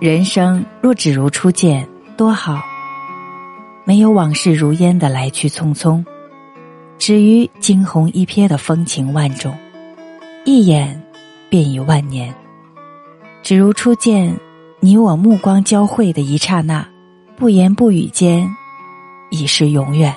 人生若只如初见多好。没有往事如烟的来去匆匆止于惊鸿一瞥的风情万种一眼便已万年。只如初见你我目光交汇的一刹那不言不语间已是永远。